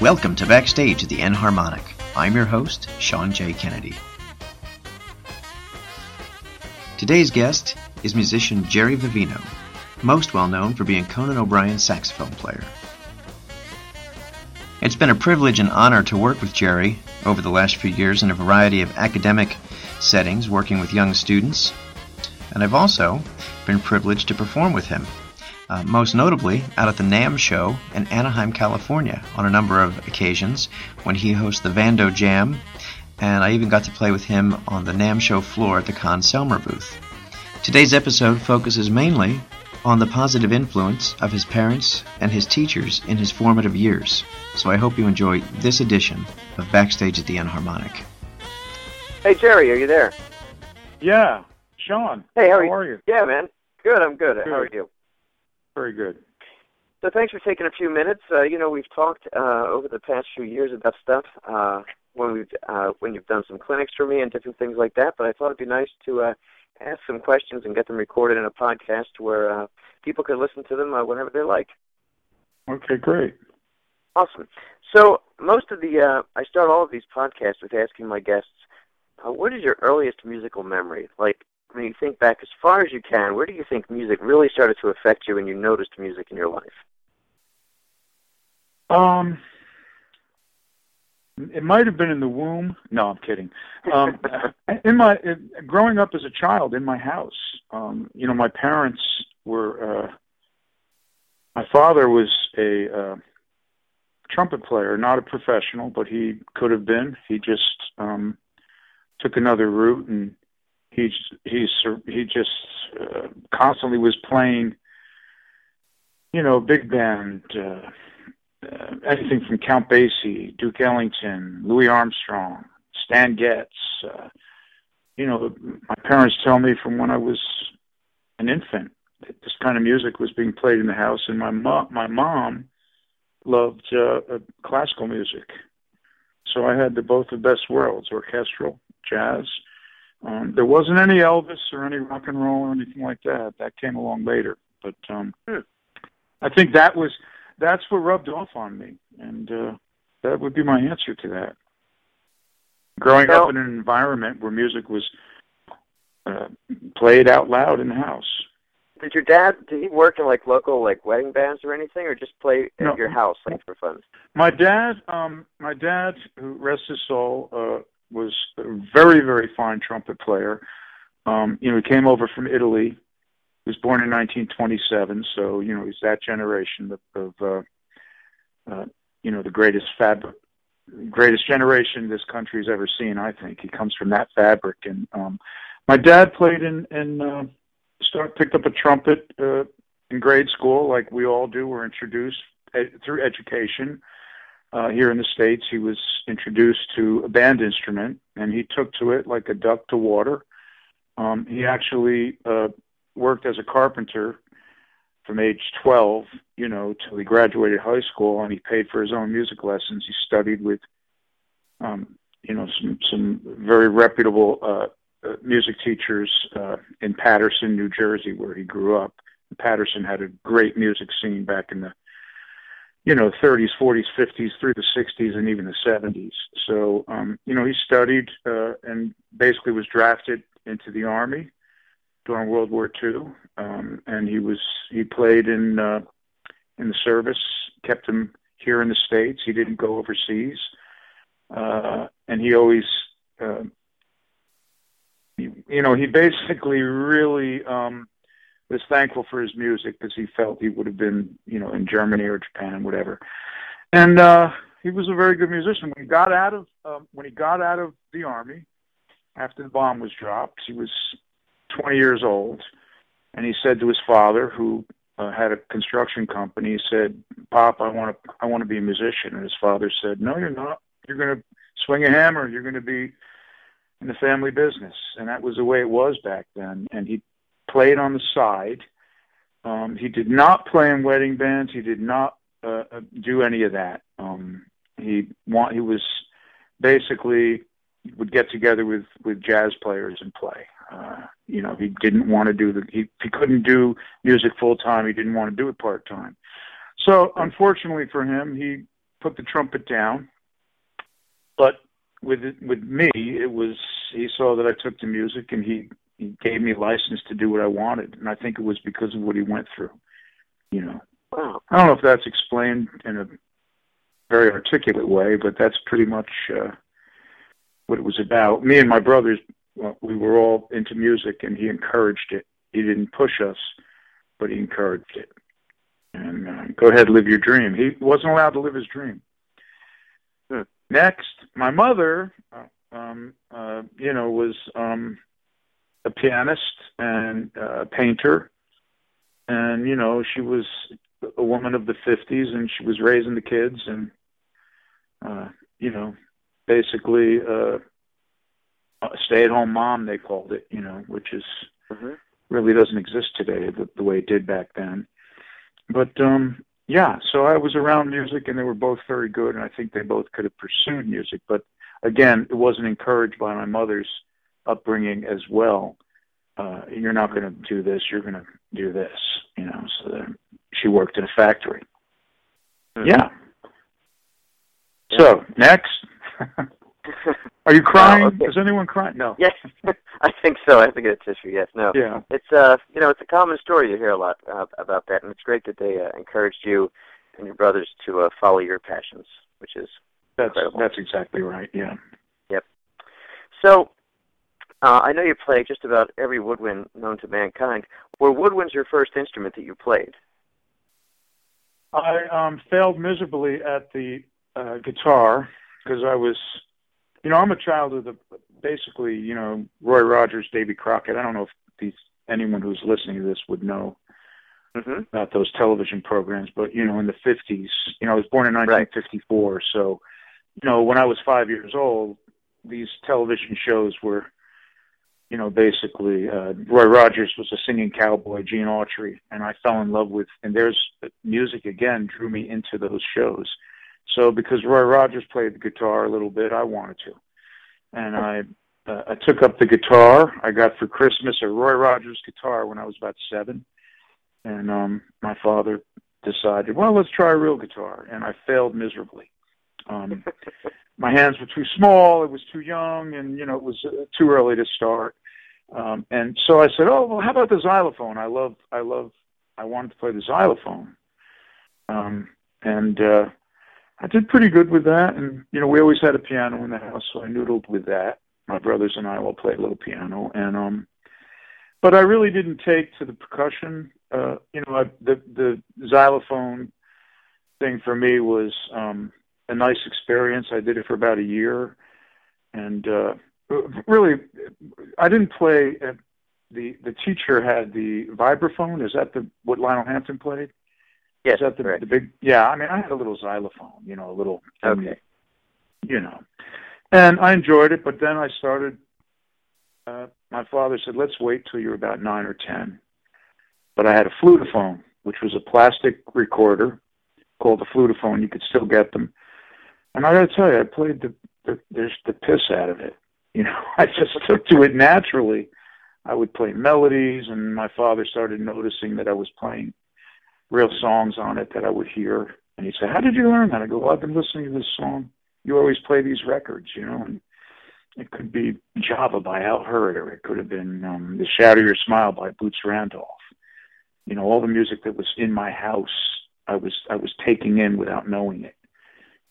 Welcome to Backstage at the Enharmonic. I'm your host, Sean J. Kennedy. Today's guest is musician Jerry Vivino, most well known for being Conan O'Brien's saxophone player. It's been a privilege and honor to work with Jerry over the last few years in a variety of academic settings, working with young students, and I've also been privileged to perform with him uh, most notably out at the NAMM show in Anaheim, California, on a number of occasions when he hosts the Vando Jam, and I even got to play with him on the NAMM show floor at the Conn-Selmer booth. Today's episode focuses mainly on the positive influence of his parents and his teachers in his formative years, so I hope you enjoy this edition of Backstage at the Enharmonic. Hey, Jerry, are you there? Yeah, Sean. Hey, how, how are, you? are you? Yeah, man. Good, I'm good. good. How are you? Very good. So thanks for taking a few minutes. Uh, you know, we've talked uh, over the past few years about stuff uh, when we've uh, when you've done some clinics for me and different things like that. But I thought it'd be nice to uh, ask some questions and get them recorded in a podcast where uh, people can listen to them uh, whenever they like. Okay, great. Awesome. So most of the uh, I start all of these podcasts with asking my guests, uh, what is your earliest musical memory? Like when you think back as far as you can, where do you think music really started to affect you and you noticed music in your life? Um, it might have been in the womb. No, I'm kidding. Um, in my in, growing up as a child in my house, um, you know, my parents were. Uh, my father was a uh, trumpet player, not a professional, but he could have been. He just um, took another route and he's he's he just uh, constantly was playing you know big band uh, uh, anything from Count Basie, Duke Ellington, Louis Armstrong, Stan Getz. Uh, you know, my parents tell me from when I was an infant that this kind of music was being played in the house, and my mom, my mom loved uh, uh, classical music. So I had the both the best worlds: orchestral, jazz, um, there wasn't any Elvis or any rock and roll or anything like that. That came along later. But um, hmm. I think that was that's what rubbed off on me, and uh, that would be my answer to that. Growing now, up in an environment where music was uh, played out loud in the house. Did your dad did he work in like local like wedding bands or anything, or just play no. at your house like for fun? My dad, um, my dad, who rests his soul, uh, was a very, very fine trumpet player. Um, you know, he came over from Italy. He was born in 1927, so you know he's that generation of, of uh, uh, you know the greatest fabric, greatest generation this country's ever seen. I think he comes from that fabric. And um, my dad played in in uh, start picked up a trumpet uh, in grade school, like we all do. We're introduced ed- through education uh, here in the States, he was introduced to a band instrument, and he took to it like a duck to water. Um, he actually uh, worked as a carpenter from age 12, you know, till he graduated high school, and he paid for his own music lessons. He studied with, um, you know, some some very reputable uh, uh, music teachers uh, in Paterson, New Jersey, where he grew up. Paterson had a great music scene back in the you know 30s 40s 50s through the 60s and even the 70s so um you know he studied uh and basically was drafted into the army during world war ii um and he was he played in uh in the service kept him here in the states. He didn't go overseas. Uh and he always uh you know he basically really um was thankful for his music because he felt he would have been, you know, in Germany or Japan, whatever. And uh, he was a very good musician. When he got out of um, when he got out of the army after the bomb was dropped, he was 20 years old, and he said to his father, who uh, had a construction company, he said, "Pop, I want to I want to be a musician." And his father said, "No, you're not. You're going to swing a hammer. You're going to be in the family business." And that was the way it was back then. And he played on the side. Um, he did not play in wedding bands. He did not uh, uh, do any of that. Um, he want he was basically would get together with with jazz players and play. Uh, you know, he didn't want to do the he he couldn't do music full time. He didn't want to do it part time. So unfortunately for him, he put the trumpet down. But with with me, it was he saw that I took to music, and he he gave me license to do what I wanted, and I think it was because of what he went through. You know, wow. I don't know if that's explained in a very articulate way, but that's pretty much uh, what it was about. Me and my brothers, well, we were all into music, and he encouraged it. He didn't push us, but he encouraged it. And uh, go ahead, live your dream. He wasn't allowed to live his dream. Hmm. Next, my mother, uh, um, uh, you know, was um, a pianist and a painter, and you know, she was a woman of the '50s, and she was raising the kids, and uh, you know, basically uh, a stay-at-home mom they called it, you know, which is mm-hmm. really doesn't exist today the, the way it did back then. But um, yeah, so I was around music, and they were both very good, and I think they both could have pursued music, but again, it wasn't encouraged by my mother's upbringing as well. Uh, you're not going to do this. You're going to do this. You know. So she worked in a factory. Mm-hmm. Yeah. So next, are you crying? Oh, okay. Is anyone crying? No. Yes, I think so. I have to get a tissue. Yes, no. Yeah. It's uh, you know, it's a common story. You hear a lot uh, about that, and it's great that they uh, encouraged you and your brothers to uh, follow your passions, which is That's incredible. that's exactly right. Yeah. Yep. So, uh, I know you play just about every woodwind known to mankind. Were woodwinds your first instrument that you played? I um, failed miserably at the uh, guitar because I was, you know, I'm a child of the basically, you know, Roy Rogers, Davy Crockett. I don't know if these anyone who's listening to this would know Mm-hmm. about those television programs, but you know, in the 50s, you know, I was born in 1954, so you know, when I was five years old, these television shows were, you know, basically uh, Roy Rogers was a singing cowboy, Gene Autry, and I fell in love with. And there's music again drew me into those shows. So because Roy Rogers played the guitar a little bit, I wanted to, and I. Uh, I took up the guitar. I got for Christmas a Roy Rogers guitar when I was about seven, and um, my father decided, well, let's try a real guitar, and I failed miserably. Um, my hands were too small. It was too young, and you know it was uh, too early to start. Um, and so I said, "Oh, well, how about the xylophone? I love, I love, I wanted to play the xylophone." Um, and uh, I did pretty good with that. And you know, we always had a piano in the house, so I noodled with that. My brothers and I all play a little piano, and um, but I really didn't take to the percussion. Uh, you know, I, the the xylophone thing for me was um, a nice experience. I did it for about a year, and uh, really, I didn't play. At the the teacher had the vibraphone. Is that the what Lionel Hampton played? Yes, Is that the, correct. the big? Yeah, I mean, I had a little xylophone. You know, a little. Okay. You know, and I enjoyed it, but then I started. Uh, my father said, "Let's wait till you're about nine or ten. But I had a flutophone, which was a plastic recorder called a flutophone. You could still get them. And I got to tell you, I played the, the there's the piss out of it. You know, I just took to it naturally. I would play melodies, and my father started noticing that I was playing real songs on it that I would hear. And he'd say, "How did you learn that?" I go, "Well, I've been listening to this song. You always play these records, you know." And it could be Java by Al Hirt, or it could have been um, The Shadow of Your Smile by Boots Randolph. You know, all the music that was in my house, I was I was taking in without knowing it,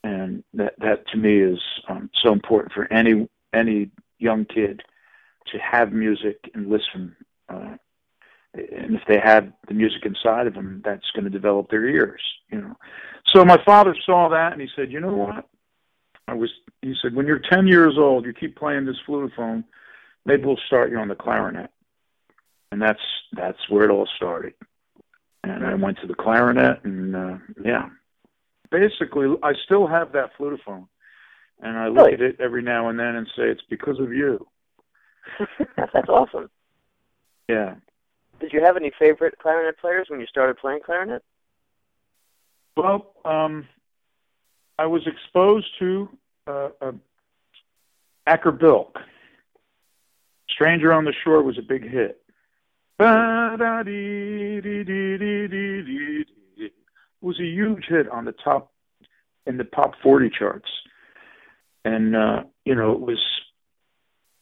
and that that to me is um, so important for any any young kid to have music and listen. Uh, and if they have the music inside of them, that's going to develop their ears. You know. So my father saw that, and he said, "You know what?" I was. He said, "When you're 10 years old, you keep playing this flutophone. Maybe we'll start you on the clarinet." And that's that's where it all started. And I went to the clarinet, and uh, yeah, basically, I still have that flutophone, and I look Really? at it every now and then and say, "It's because of you." That's awesome. Yeah. Did you have any favorite clarinet players when you started playing clarinet? Well, um, I was exposed to uh, uh, Acker Bilk. Stranger on the Shore was a big hit. Was a huge hit on the top in the pop 40 charts. And uh, you know, it was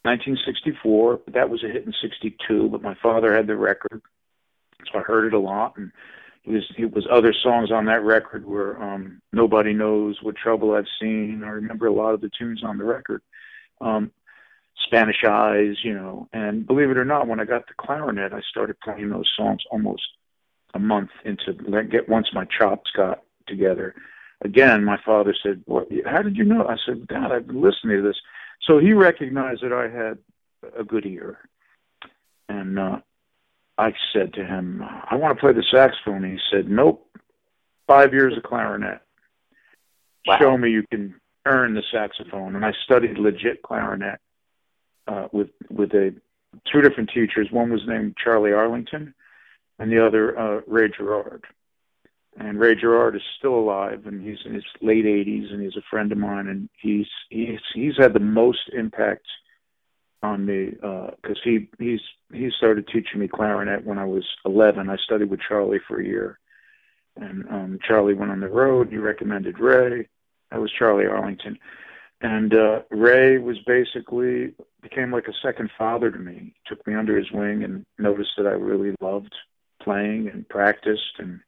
1964. That was a hit in '62, but my father had the record, so I heard it a lot. And it was it was other songs on that record were um, "Nobody Knows What Trouble I've Seen." I remember a lot of the tunes on the record. Um, Spanish Eyes, you know, and believe it or not, when I got the clarinet, I started playing those songs almost a month into get once my chops got together. Again, my father said, "What? How did you know?" I said, "Dad, I've been listening to this." So he recognized that I had a good ear, and uh, I said to him, "I want to play the saxophone." He said, "Nope, five years of clarinet. Wow. Show me you can earn the saxophone." And I studied legit clarinet uh, with with a two different teachers. One was named Charlie Arlington, and the other uh, Ray Gerard. And Ray Gerard is still alive, and he's in his late 80s, and he's a friend of mine, and he's he's he's had the most impact on me because uh, he he's he started teaching me clarinet when I was 11. I studied with Charlie for a year, and um, Charlie went on the road. He recommended Ray. That was Charlie Arlington, and uh, Ray was basically became like a second father to me. He took me under his wing and noticed that I really loved playing and practiced and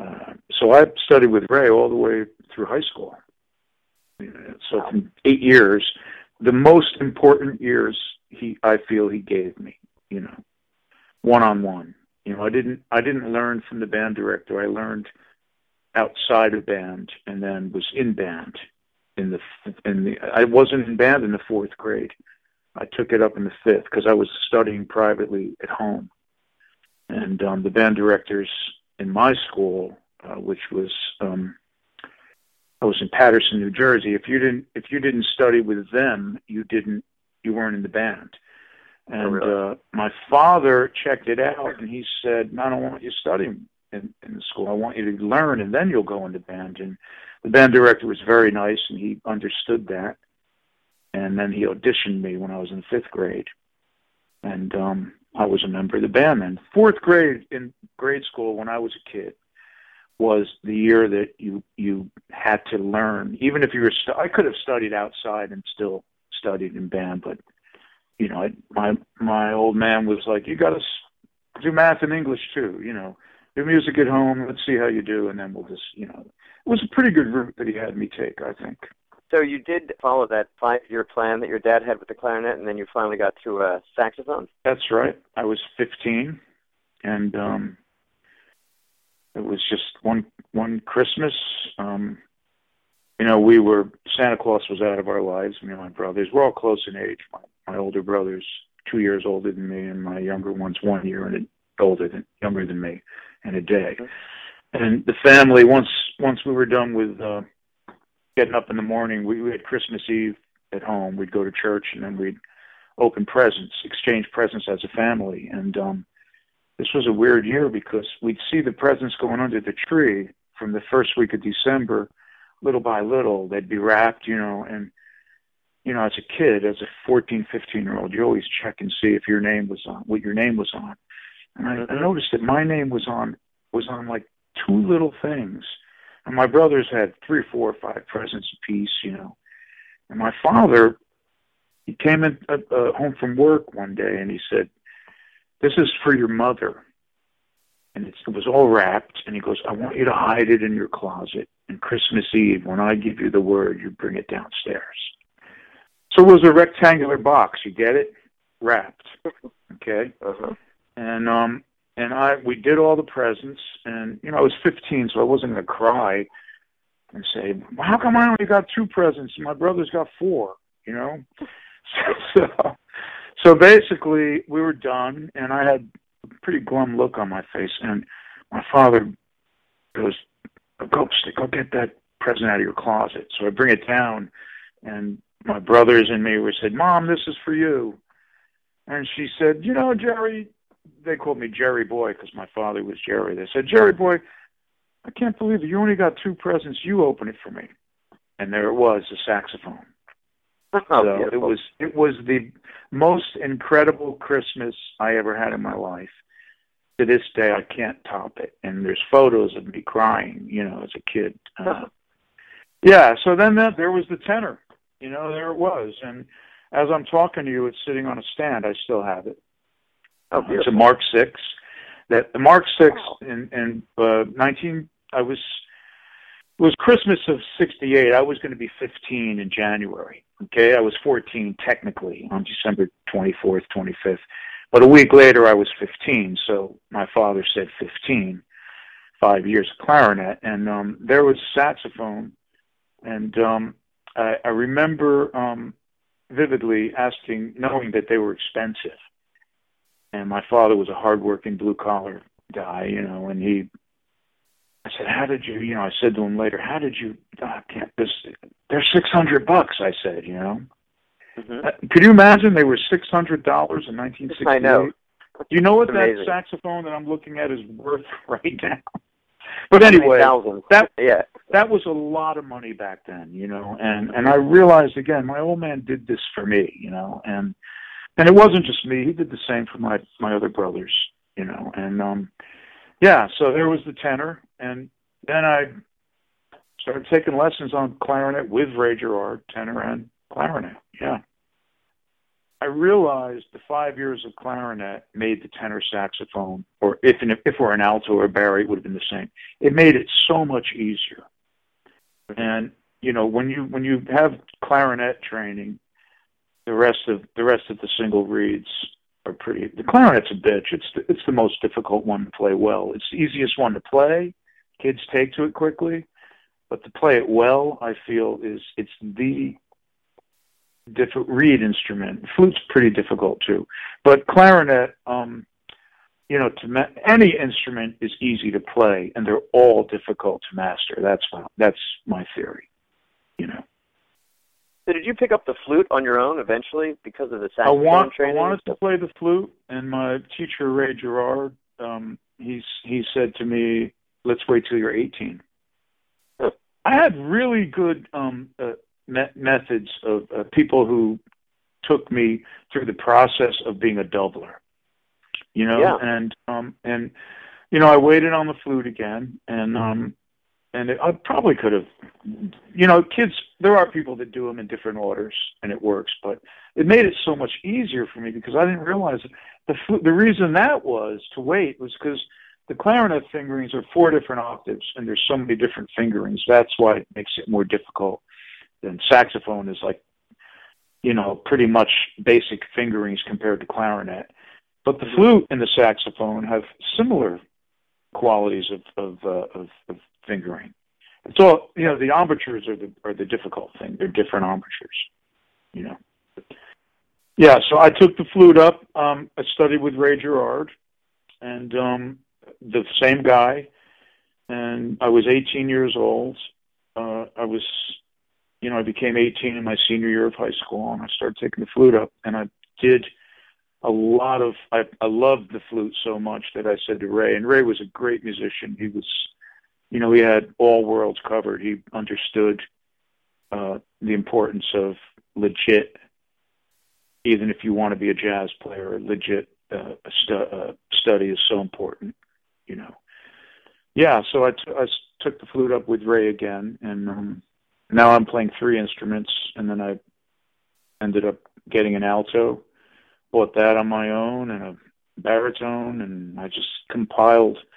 uh, so I studied with Ray all the way through high school. So from eight years, the most important years he I feel he gave me, you know, one on one. You know, I didn't I didn't learn from the band director. I learned outside of band and then was in band in the in the I wasn't in band in the fourth grade. I took it up in the fifth because I was studying privately at home, and um, the band directors in my school, uh, which was um, I was in Paterson, New Jersey. If you didn't if you didn't study with them, you didn't you weren't in the band. Oh, and oh, really? uh, my father checked it out, and he said, "I don't want you studying in, in the school. I want you to learn, and then you'll go into band." And the band director was very nice, and he understood that. And then he auditioned me when I was in fifth grade, and um, I was a member of the band. And fourth grade in grade school, when I was a kid, was the year that you you had to learn. Even if you were, st- I could have studied outside and still studied in band, but you know, I, my my old man was like, "You got to do math and English too." You know, do music at home. Let's see how you do, and then we'll just, you know, it was a pretty good route that he had me take. I think. So you did follow that five-year plan that your dad had with the clarinet, and then you finally got to a uh, saxophone. That's right. I was 15, and um, it was just one one Christmas. Um, you know, we were Santa Claus was out of our lives. Me and my brothers. We're all close in age. My, my older brother's two years older than me, and my younger one's one year and a, older than younger than me, and a day. Mm-hmm. And the family once once we were done with. Uh, getting up in the morning. We, we had Christmas Eve at home. We'd go to church and then we'd open presents, exchange presents as a family. And um, this was a weird year because we'd see the presents going under the tree from the first week of December, little by little. They'd be wrapped, you know, and you know, as a kid, as a 14, 15 year old, you always check and see if your name was on, what your name was on. And I, I noticed that my name was on, was on like two little things and my brothers had three, four, or five presents apiece, you know. And my father, he came in uh, uh, home from work one day and he said, "This is for your mother." And it was all wrapped. And he goes, "I want you to hide it in your closet. And Christmas Eve, when I give you the word, you bring it downstairs." So it was a rectangular box. You get it? Wrapped. Okay. Uh-huh. And um, and I we did all the presents, and you know I was 15, so I wasn't to cry and say, well, "How come I only got two presents? And my brother's got four? You know." so, so so basically, we were done, and I had a pretty glum look on my face, and my father goes, "Go, go get that present out of your closet." So I bring it down, and my brothers and me were said, "Mom, this is for you." And she said, "You know, Jerry, they called me Jerry Boy because my father was Jerry. They said, Jerry Boy, I can't believe it. You only got two presents. You open it for me. And there it was, a saxophone. Oh, so beautiful. it was it was the most incredible Christmas I ever had in my life. To this day, I can't top it. And there's photos of me crying, you know, as a kid. Uh, yeah, so then that there was the tenor. You know, there it was, and as I'm talking to you, it's sitting on a stand. I still have it. Oh, it's a Mark Six. That the Mark Six in in uh, 19. I was it was Christmas of '68. I was going to be 15 in January. Okay, I was 14 technically on December 24th, 25th, but a week later I was 15. So my father said 15, five years of clarinet, and um, there was saxophone, and um, I, I remember um, vividly asking, knowing that they were expensive, and my father was a hardworking blue collar guy, you know, and he I said, "How did you?" You know, I said to him later, "How did you? Oh, can't this? They're six hundred bucks." I said, "You know." Mm-hmm. Uh, could you imagine they were six hundred dollars in nineteen sixty eight? I know. Do you know what that saxophone that I'm looking at is worth right now? But anyway, that yeah, that was a lot of money back then, you know. And and I realized again, my old man did this for me, you know, and and it wasn't just me; he did the same for my my other brothers, you know. And um, yeah, so there was the tenor, and then I started taking lessons on clarinet with Ray Gerard, tenor and clarinet. Yeah. I realized the five years of clarinet made the tenor saxophone, or if an, if we're an alto or Barry, it would have been the same. It made it so much easier. And you know, when you when you have clarinet training, the rest of the rest of the single reeds are pretty. The clarinet's a bitch. It's the, it's the most difficult one to play well. It's the easiest one to play. Kids take to it quickly, but to play it well, I feel is it's the diff- reed instrument. Flute's pretty difficult too, but clarinet, um, you know, to ma- any instrument is easy to play, and they're all difficult to master. That's my that's my theory. You know. So did you pick up the flute on your own eventually because of the saxophone I want, training? I wanted to play the flute, and my teacher Ray Gerard, um, he's he said to me, "Let's wait till you're 18." I had really good um, uh, me- methods of uh, people who took me through the process of being a doubler. You know, yeah. and um, and you know, I waited on the flute again, and um, and it, I probably could have, you know, kids. There are people that do them in different orders, and it works. But it made it so much easier for me because I didn't realize the the reason that was to wait was because the clarinet fingerings are four different octaves, and there's so many different fingerings. That's why it makes it more difficult. Than saxophone is like, you know, pretty much basic fingerings compared to clarinet. But the flute and the saxophone have similar qualities of of, uh, of, of fingering. All you know. The embouchures are the are the difficult thing. They're different embouchures, you know. Yeah, so I took the flute up. Um, I studied with Ray Gerard, and um, the same guy. And I was 18 years old. Uh, I was, you know, I became 18 in my senior year of high school, and I started taking the flute up. And I did a lot of. I, I loved the flute so much that I said to Ray, and Ray was a great musician. He was you know, he had all worlds covered. He understood uh, the importance of legit, even if you want to be a jazz player, legit uh, stu- uh, study is so important, you know. Yeah, so I, t- I took the flute up with Ray again, and um, now I'm playing three instruments, and then I ended up getting an alto, bought that on my own, and a baritone, and I just compiled –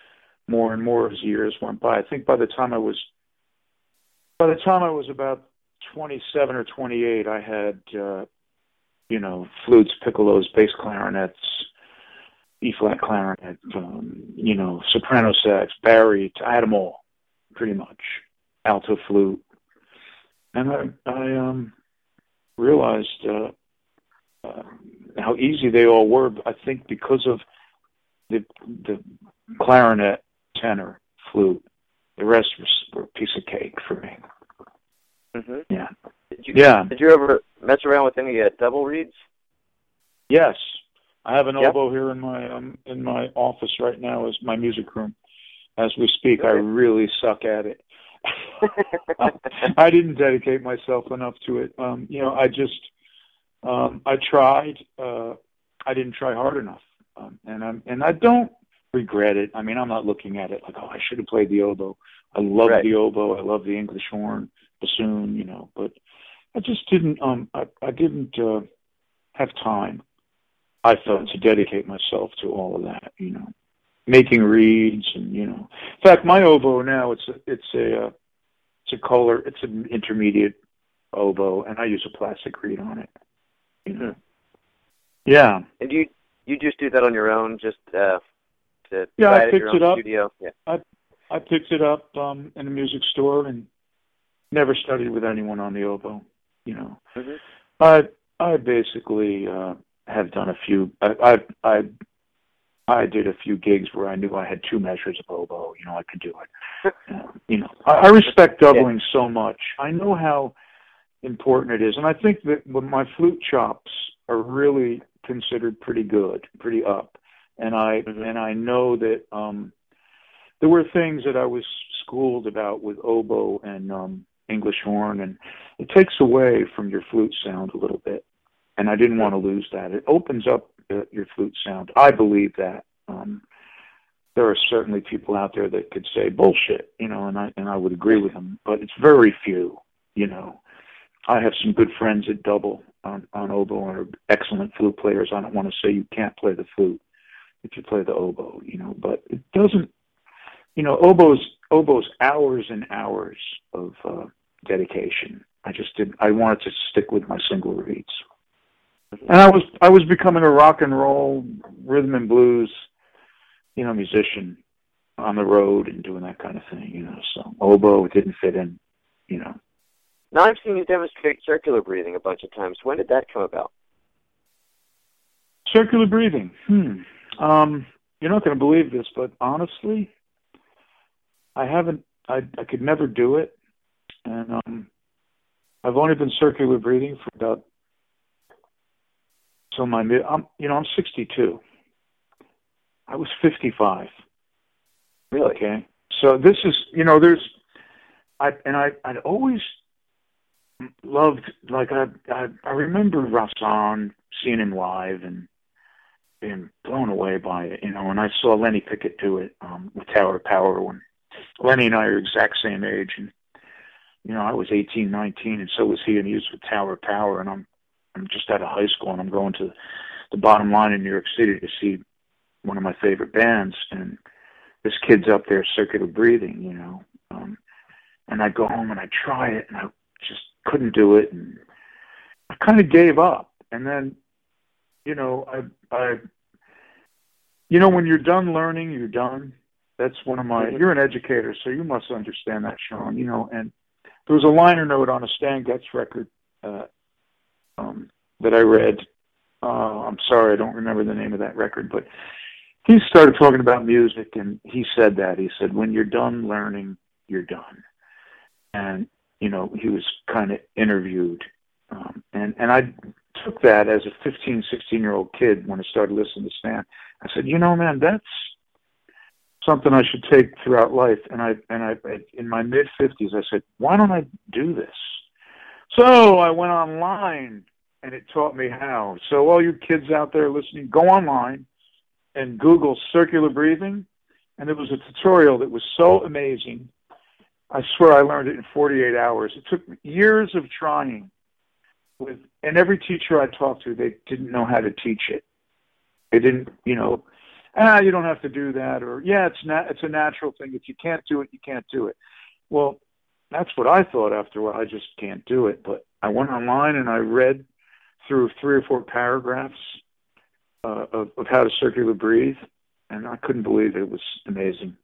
more and more as years went by. I think by the time I was by the time I was about 27 or 28, I had uh, you know flutes, piccolos, bass clarinets, E flat clarinet, um, you know soprano sax, bari. I had them all, pretty much. Alto flute, and I I um realized uh, uh, how easy they all were. I think because of the the clarinet tenor, flute. The rest was were a piece of cake for me. Mm-hmm. Yeah. Did you, yeah. Did you ever mess around with any uh, double reeds? Yes, I have an yep. oboe here in my um, in my office right now as my music room. As we speak, I really suck at it. I didn't dedicate myself enough to it. Um, you know, I just um, I tried. Uh, I didn't try hard enough, um, and I'm and I don't regret it. I mean, I'm not looking at it like, oh, I should have played the oboe. I love Right. the oboe. I love the English horn, bassoon. You know, but I just didn't. Um, I I didn't uh, have time. I felt to dedicate myself to all of that. You know, making reeds and you know. In fact, my oboe now it's a it's a uh, it's a color. It's an intermediate oboe, and I use a plastic reed on it. You know. Yeah. And you you just do that on your own, just uh, to Yeah, I it at your picked it up. studio. Yeah. I picked it up um in a music store and never studied with anyone on the oboe. You know, Mhm. I I basically uh, have done a few. I, I I I did a few gigs where I knew I had two measures of oboe. You know, I could do it. Uh, you know, I, I respect doubling so much. I know how important it is, and I think that when my flute chops are really considered pretty good, pretty up, and I Mhm. and I know that um there were things that I was schooled about with oboe and um English horn, and it takes away from your flute sound a little bit. And I didn't want to lose that. It opens up uh, your flute sound. I believe that. Um, there are certainly people out there that could say bullshit, you know, and I and I would agree with them, but it's very few, you know. I have some good friends that double on on oboe and are excellent flute players. I don't want to say you can't play the flute if you play the oboe, you know, but it doesn't you know, oboes oboes hours and hours of uh, dedication. I just did. I wanted to stick with my single reeds, and I was I was becoming a rock and roll rhythm and blues, you know, musician on the road and doing that kind of thing. You know, so oboe didn't fit in. You know, Now I've seen you demonstrate circular breathing a bunch of times. When did that come about? circular breathing. Hmm. Um, you're not going to believe this, but honestly, I haven't. I I could never do it, and um, I've only been circular breathing for about so my mid. I'm you know I'm 62. I was 55. Really? Okay, so this is you know there's I and I I'd always loved like I I, I remember Rahsaan seeing him live and being blown away by it, you know. And I saw Lenny Pickett do it um, with Tower of Power when Lenny and I are exact same age, and you know I was 18, 19, and so was he, and he was with Tower of Power, and I'm I'm just out of high school, and I'm going to the bottom line in New York City to see one of my favorite bands, and this kid's up there circular breathing, you know. Um, and I go home and I try it, and I just couldn't do it, and I kind of gave up. And then, you know, I, I, you know, when you're done learning, you're done. That's one of my. You're an educator, so you must understand that, Sean. You know, and there was a liner note on a Stan Getz record uh, um, that I read. Uh, I'm sorry, I don't remember the name of that record, but he started talking about music, and he said that. He said, "When you're done learning, you're done." And you know, he was kind of interviewed, um, and and I took that as a 15, 16 year old kid when I started listening to Stan. I said, "You know, man, that's something I should take throughout life." And I and I in my mid 50s, I said, "Why don't I do this?" So I went online, and it taught me how. So all you kids out there listening, go online and Google circular breathing, and there was a tutorial that was so amazing. I swear I learned it in 48 hours. It took years of trying with, and every teacher I talked to, they didn't know how to teach it. They didn't, you know, ah, you don't have to do that, or yeah, it's not, it's a natural thing. If you can't do it, you can't do it. Well, that's what I thought after a while. I just can't do it. But I went online and I read through three or four paragraphs uh, of, of how to circular breathe, and I couldn't believe it. It was amazing.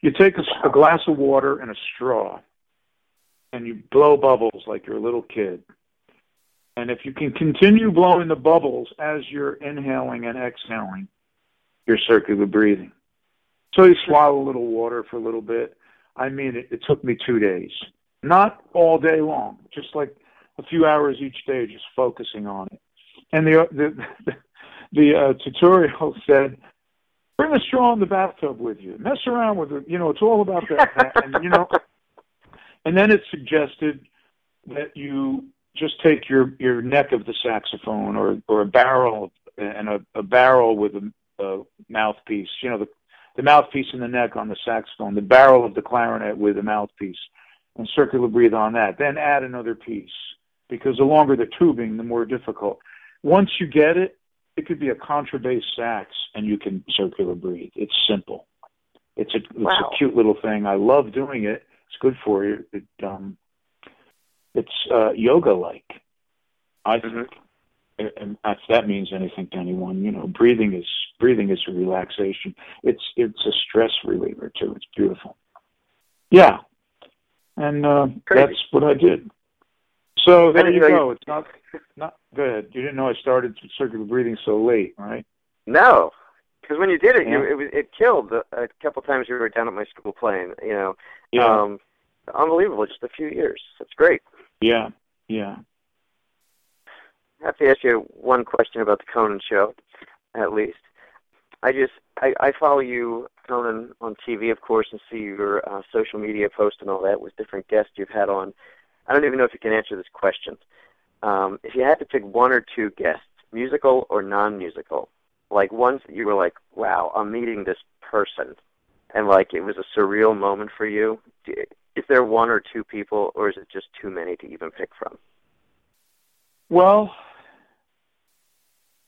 You take a, a glass of water and a straw, and you blow bubbles like you're a little kid. And if you can continue blowing the bubbles as you're inhaling and exhaling, you're circular breathing. So you swallow a little water for a little bit. I mean, it, it took me two days, not all day long, just like a few hours each day, just focusing on it. And the the the uh, tutorial said, bring a straw in the bathtub with you. Mess around with it. You know, it's all about that. and you know, and then it suggested that you just take your your neck of the saxophone or or a barrel and a, a barrel with a, a mouthpiece. You know, the the mouthpiece in the neck on the saxophone, the barrel of the clarinet with the mouthpiece, and circular breathe on that. Then add another piece because the longer the tubing, the more difficult. Once you get it, it could be a contrabass sax, and you can circular breathe. It's simple. It's a it's wow. a cute little thing. I love doing it. It's good for you. It um, it's uh, yoga like. I think. Mm-hmm and if that means anything to anyone, you know, breathing is breathing is a relaxation. It's it's a stress reliever too. It's beautiful. Yeah, and uh, that's what I did. So there you go. It's not not good. You didn't know I started circular breathing so late, right? No, because when you did it, Yeah. you, it it killed a, a couple times. You were down at my school playing. You know, Yeah, um, unbelievable. Just a few years. That's great. Yeah, yeah. I have to ask you one question about the Conan show, at least. I just I, I follow you, Conan, on TV, of course, and see your uh, social media posts and all that with different guests you've had on. I don't even know if you can answer this question. Um, if you had to pick one or two guests, musical or non-musical, like ones that you were like, "Wow, I'm meeting this person," and like it was a surreal moment for you. Is there one or two people, or is it just too many to even pick from? Well,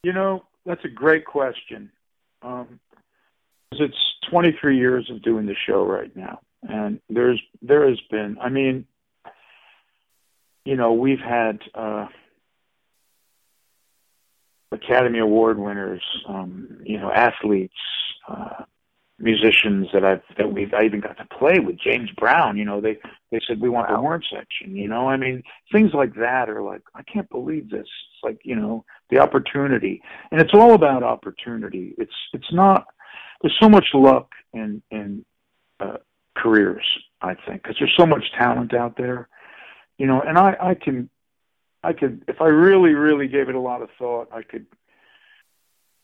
you know, that's a great question. Um, it's 23 years of doing the show right now, and there's there has been. I mean, you know, we've had uh, Academy Award winners, um, you know, athletes, uh, musicians that I've that we've I even got to play with. James Brown, you know, they they said we want the horn section. You know, I mean, things like that are like I can't believe this. It's like you know the opportunity, and it's all about opportunity. It's it's not. There's so much luck in in uh, careers, I think, because there's so much talent out there. You know, and I I can I could if I really really gave it a lot of thought, I could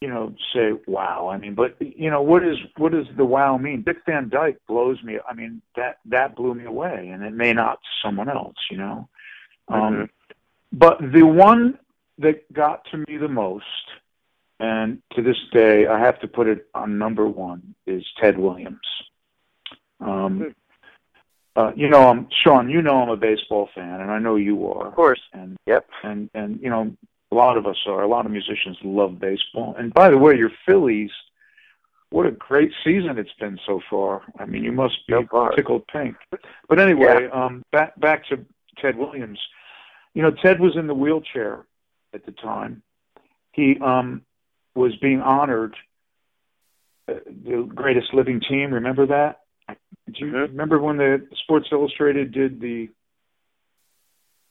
you know, say wow. I mean, but you know, what is what does the wow mean? Dick Van Dyke blows me. I mean, that that blew me away, and it may not to someone else. You know, um, Mhm. but the one that got to me the most, and to this day, I have to put it on number one, is Ted Williams. Um, uh, you know, I'm Sean. You know, I'm a baseball fan, and I know you are. Of course. And Yep. and and you know a lot of us are. A lot of musicians love baseball. And by the way your phillies what a great season it's been so far. I mean you must be far. tickled pink. But anyway um back back to ted williams. You know ted was in the wheelchair at the time. He um was being honored uh, the greatest living team. Remember that? Do you Mhm. remember when the sports illustrated did the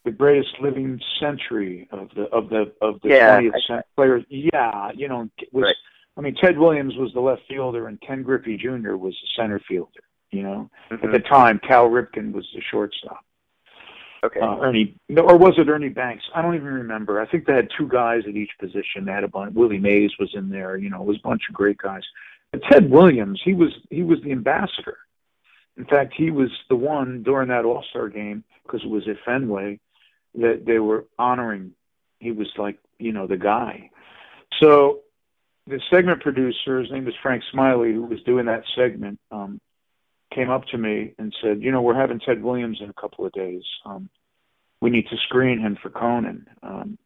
the greatest living century of the of the of the Yeah, 20th I- century players. Yeah, you know, was Right. I mean Ted Williams was the left fielder and Ken Griffey Jr. was the center fielder. You know, at the time Cal Ripken was the shortstop. Okay. Uh, Ernie, or was it Ernie Banks? I don't even remember. I think they had two guys at each position. They had a bunch. Willie Mays was in there. You know, it was a bunch of great guys. But Ted Williams, he was he was the ambassador. In fact, he was the one during that All Star game because it was at Fenway that they were honoring. He was like you know the guy. So the segment producer, his name was Frank Smiley, who was doing that segment, um, came up to me and said, "You know, we're having Ted Williams in a couple of days. Um, we need to screen him for Conan. Um,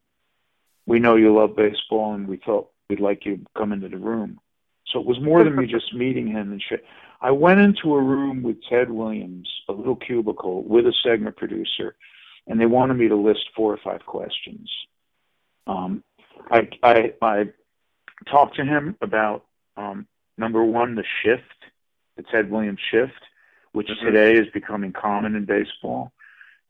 we know you love baseball, and we thought we'd like you to come into the room." So it was more than me just meeting him and shit. I went into a room with Ted Williams, a little cubicle with a segment producer, and they wanted me to list four or five questions. Um, I, I, I talked to him about um, number one, the shift, the Ted Williams shift, which Mhm. today is becoming common in baseball.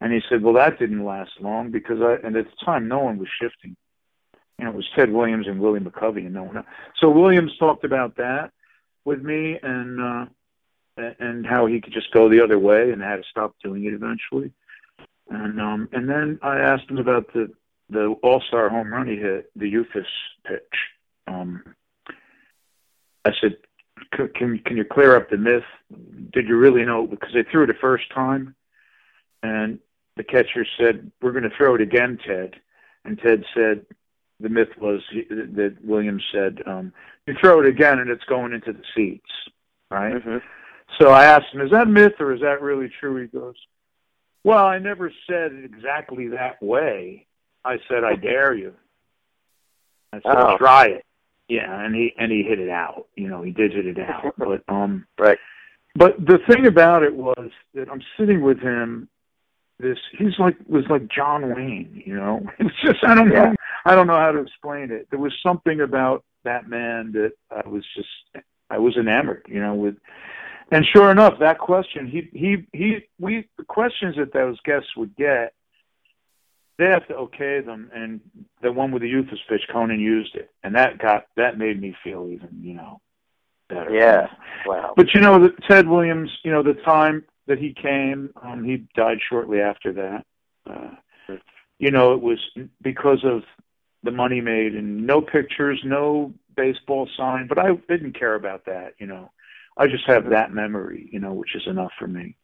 And he said, "Well, that didn't last long because I and at the time no one was shifting. You know, it was Ted Williams and Willie McCovey, and no one. else. So Williams talked about that with me and uh, and how he could just go the other way and had to stop doing it eventually. And um, and then I asked him about the the All Star home run he hit, the eephus pitch. Um, I said, "C- "Can can you clear up the myth? Did you really know?" Because they threw it the first time, and the catcher said, "We're going to throw it again, Ted." And Ted said, "The myth was he- that Williams said, um, you throw it again, and it's going into the seats." right? Mm-hmm. So I asked him, "Is that myth or is that really true?" He goes, "Well, I never said it exactly that way. I said I dare you. I said Oh. try it." Yeah, and he and he hit it out. You know, he did it out. But um, Right. but the thing about it was that I'm sitting with him. This he's like was like John Wayne. You know, it's just I don't Yeah. know I don't know how to explain it. There was something about that man that I was just I was enamored. You know, with and sure enough, that question he he he we the questions that those guests would get, they have to okay them, and the one with the eephus fish, Conan used it, and that got that made me feel even you know better. Yeah. Wow. But you know, the, Ted Williams, you know, the time that he came, um, he died shortly after that. Uh, you know, it was because of the money made and no pictures, no baseball sign. But I didn't care about that. You know, I just have that memory. You know, which is enough for me.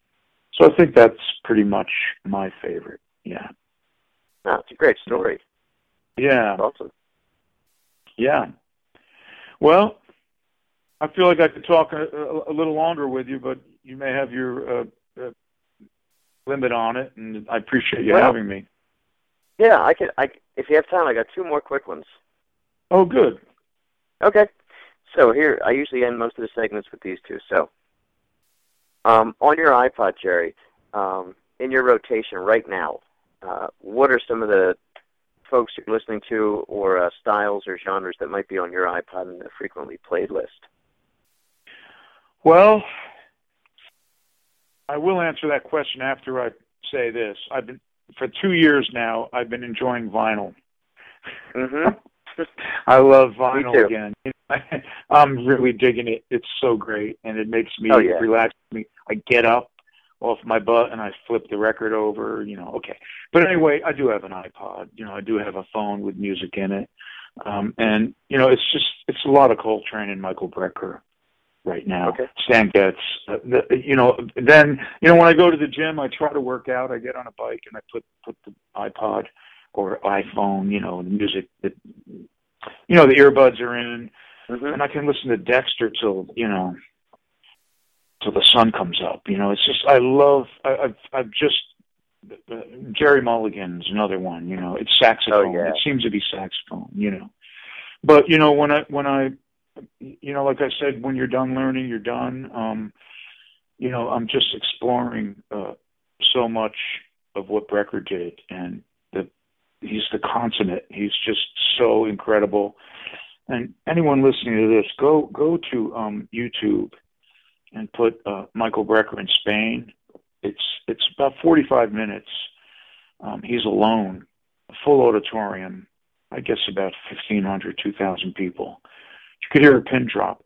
So I think that's pretty much my favorite. Yeah. No, it's a great story. Yeah. Awesome. Yeah. Well, I feel like I could talk a, a, a little longer with you, but you may have your uh, uh, limit on it, and I appreciate you Well- having me. Yeah, I could. I if you have time, I got two more quick ones. Oh, good. Okay. So here, I usually end most of the segments with these two. So, um, on your iPod, Jerry, um, in your rotation right now, uh, what are some of the folks you're listening to, or uh, styles or genres that might be on your iPod in the frequently played list? Well, I will answer that question after I say this. I've been for two years now. I've been enjoying vinyl. Mm-hmm. I love vinyl again. I'm really digging it. It's so great, and it makes me Oh, yeah. relax. Me, I get up off my butt and I flip the record over. You know, okay. But anyway, I do have an iPod. You know, I do have a phone with music in it, um, and you know, it's just it's a lot of Coltrane and Michael Brecker right now. Okay. Stan Getz. Uh, the, you know, then you know when I go to the gym, I try to work out. I get on a bike and I put put the iPod or iPhone. You know, the music that you know the earbuds are in Mm-hmm. and I can listen to Dexter till you know till the sun comes up. You know, it's just I love. I, I've I've just uh, Gerry Mulligan's another one. You know, it's saxophone. Oh, yeah. It seems to be saxophone. You know, but you know when I when I you know like I said when you're done learning you're done. Um, you know I'm just exploring uh, so much of what Brecker did and the he's the consummate. He's just so incredible and anyone listening to this, go go to um, YouTube and put uh, Michael Brecker in Spain. It's it's about 45 minutes. Um, he's alone, a full auditorium. I guess about 1,500, 2,000 people. You could hear a pin drop.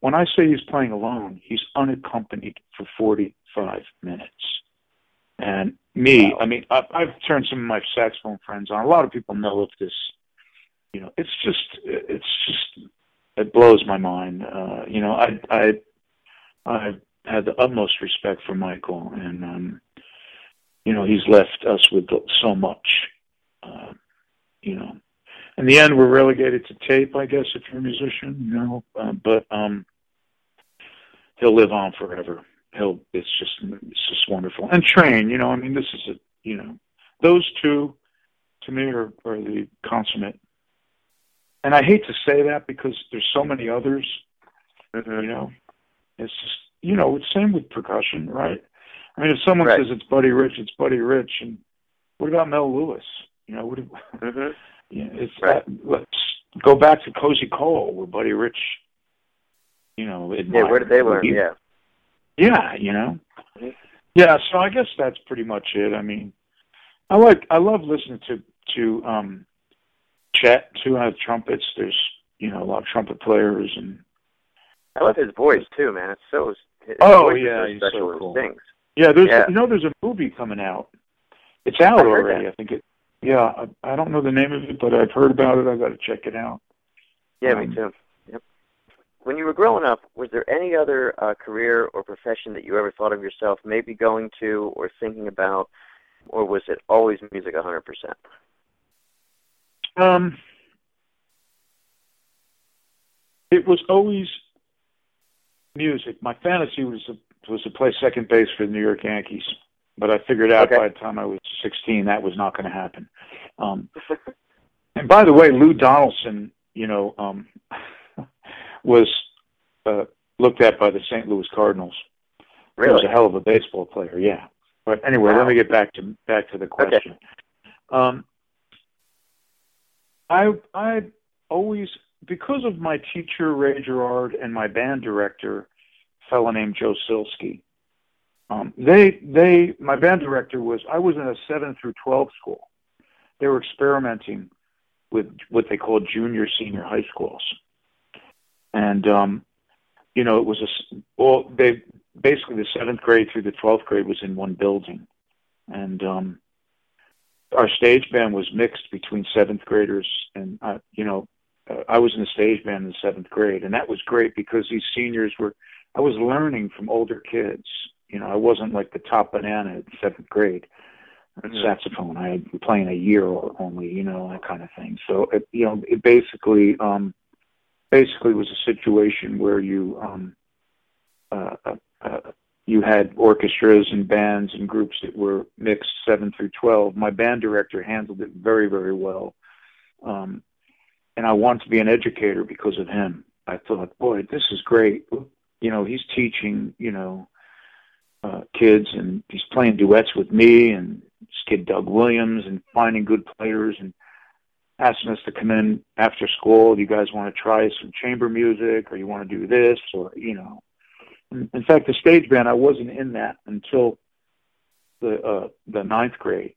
When I say he's playing alone, he's unaccompanied for 45 minutes. And me, Wow. I mean, I've, I've turned some of my saxophone friends on. A lot of people know of this you know, it's just, it's just, it blows my mind. Uh, you know, I, I, I had the utmost respect for Michael, and um, you know, he's left us with so much. Uh, you know, in the end, we're relegated to tape, I guess, if you're a musician. You know, uh, but um, he'll live on forever. He'll, it's just, it's just wonderful. And Trane, you know, I mean, this is a, you know, those two, to me, are, are the consummate and I hate to say that because there's so many others, Mm-hmm. you know. It's just you know, it's same with percussion, right? I mean if someone Right. says it's Buddy Rich, it's Buddy Rich and what about Mel Lewis? You know, what if, Mm-hmm. you it's Right. uh, let's go back to Cozy Cole where Buddy Rich you know, Yeah, where did they learn? He- Yeah. yeah, you know. Mhm. Yeah, so I guess that's pretty much it. I mean, I like I love listening to to um Chet too. Have trumpets. There's you know a lot of trumpet players and I love his voice too, man. It's so. His Oh, yeah, so he's so special when he cool. sings. yeah. There's Yeah. you know there's a movie coming out. It's out I already. I think it. Yeah, I, I don't know the name of it, but I've heard about it. I got to check it out. Yeah, Um, me too. Yep. When you were growing up, was there any other uh, career or profession that you ever thought of yourself maybe going to or thinking about, or was it always music 100%? Um, it was always music. My fantasy was to, was to play second base for the New York Yankees, but I figured out Okay. by the time I was 16 that was not going to happen. Um, and by the way, Lou Donaldson, you know, um, was uh, looked at by the St. Louis Cardinals. He was a hell of a baseball player, yeah. But anyway, Wow. let me get back to back to the question. Um, I I always because of my teacher Ray Gerard and my band director, fellow named Joe Silsky. Um, they they my band director was I was in a seven through twelve school. They were experimenting with what they called junior senior high schools, and um, you know it was a well they basically the seventh grade through the twelfth grade was in one building, and um, our stage band was mixed between seventh graders and uh, you know uh, I was in the stage band in seventh grade, and that was great because these seniors were I was learning from older kids. You know, I wasn't like the top banana in seventh grade. Mhm. Saxophone, I had been playing a year or only, you know, that kind of thing. So, it, you know, it basically, um, basically was a situation where you, um, uh, uh, uh, you had orchestras and bands and groups that were mixed seven through twelve. My band director handled it very, very well, um, and I wanted to be an educator because of him. I thought, boy, this is great. You know, he's teaching, you know, uh, kids, and he's playing duets with me and this kid Doug Williams, and finding good players and asking us to come in after school. Do you guys want to try some chamber music, or you want to do this, or you know? In fact, the stage band, I wasn't in that until the uh, the ninth grade,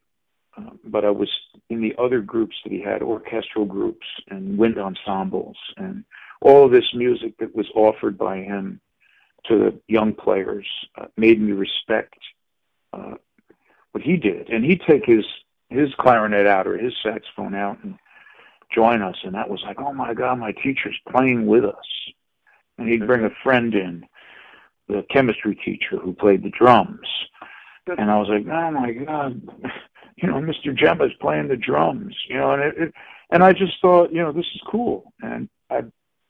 um, but I was in the other groups that he had, orchestral groups and wind ensembles, and all of this music that was offered by him to the young players uh, made me respect uh, what he did. And he'd take his his clarinet out or his saxophone out and join us, and that was like, oh my god, my teacher's playing with us. And he'd bring a friend in, the chemistry teacher who played the drums. And I was like, oh my god, you know, Mr. Gemma's playing the drums, you know, and it, it and I just thought, you know, this is cool. And I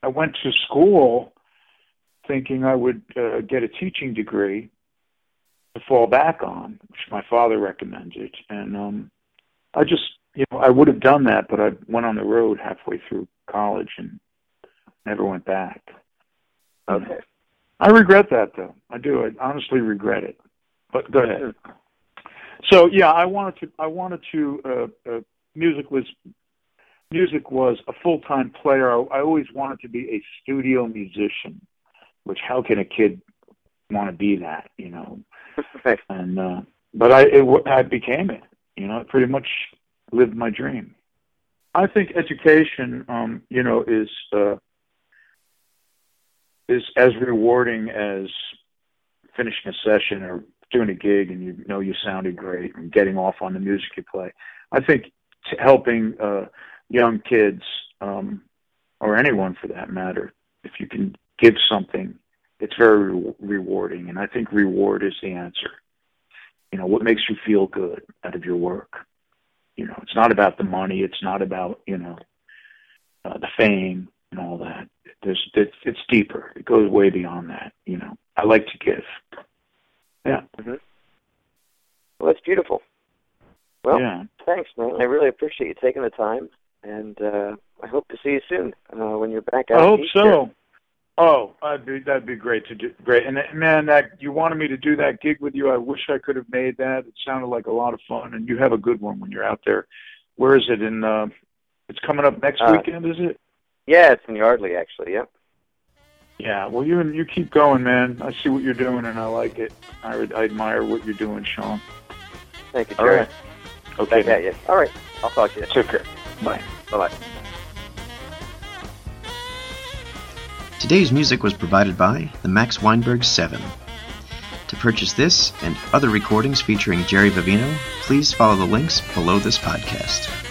I went to school thinking I would uh, get a teaching degree to fall back on, which my father recommended. And um, I just, you know, I would have done that, but I went on the road halfway through college and never went back. Okay. I regret that, though. I do. I honestly regret it. But go ahead. So yeah, I wanted to. I wanted to. Uh, uh, music was music was a full time player. I, I always wanted to be a studio musician. Which how can a kid want to be that? You know. Right. And uh, but I it, w- I became it. You know, I pretty much lived my dream. I think education, um, you know, is uh, is as rewarding as finishing a session or doing a gig and you know you sounded great and getting off on the music you play. I think t- helping uh, young kids um, or anyone for that matter, if you can give something, it's very re- rewarding. And I think reward is the answer. You know, what makes you feel good out of your work. You know, it's not about the money. It's not about you know uh, the fame and all that. There's it's, it's deeper. It goes way beyond that. You know, I like to give. Yeah. Well, that's beautiful. Well, yeah. thanks, man. I really appreciate you taking the time, and uh, I hope to see you soon uh, when you're back out. I hope here. so. Oh, that'd be that'd be great to do. Great, and man, that you wanted me to do that gig with you. I wish I could have made that. It sounded like a lot of fun, and you have a good one when you're out there. Where is it? In uh, it's coming up next Uh, weekend, is it? Yeah, it's in Yardley, actually. Yep. Yeah. Well, you you keep going, man. I see what you're doing, and I like it. I, I admire what you're doing, Sean. Thank you, Jerry. right. Okay. Back at you. All right. I'll talk to you. Take care. Bye. Bye bye. Today's music was provided by the Max Weinberg 7. To purchase this and other recordings featuring Jerry Vivino, please follow the links below this podcast.